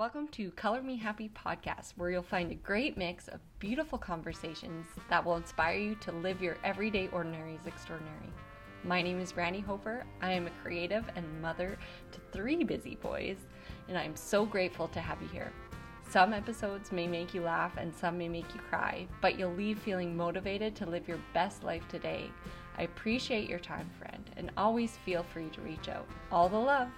Welcome to Color Me Happy podcast, where you'll find a great mix of beautiful conversations that will inspire you to live your everyday ordinaries extraordinary. My name is Brandy Hofer. I am a creative and mother to three busy boys, and I'm so grateful to have you here. Some episodes may make you laugh and some may make you cry, but you'll leave feeling motivated to live your best life today. I appreciate your time, friend, and always feel free to reach out. All the love.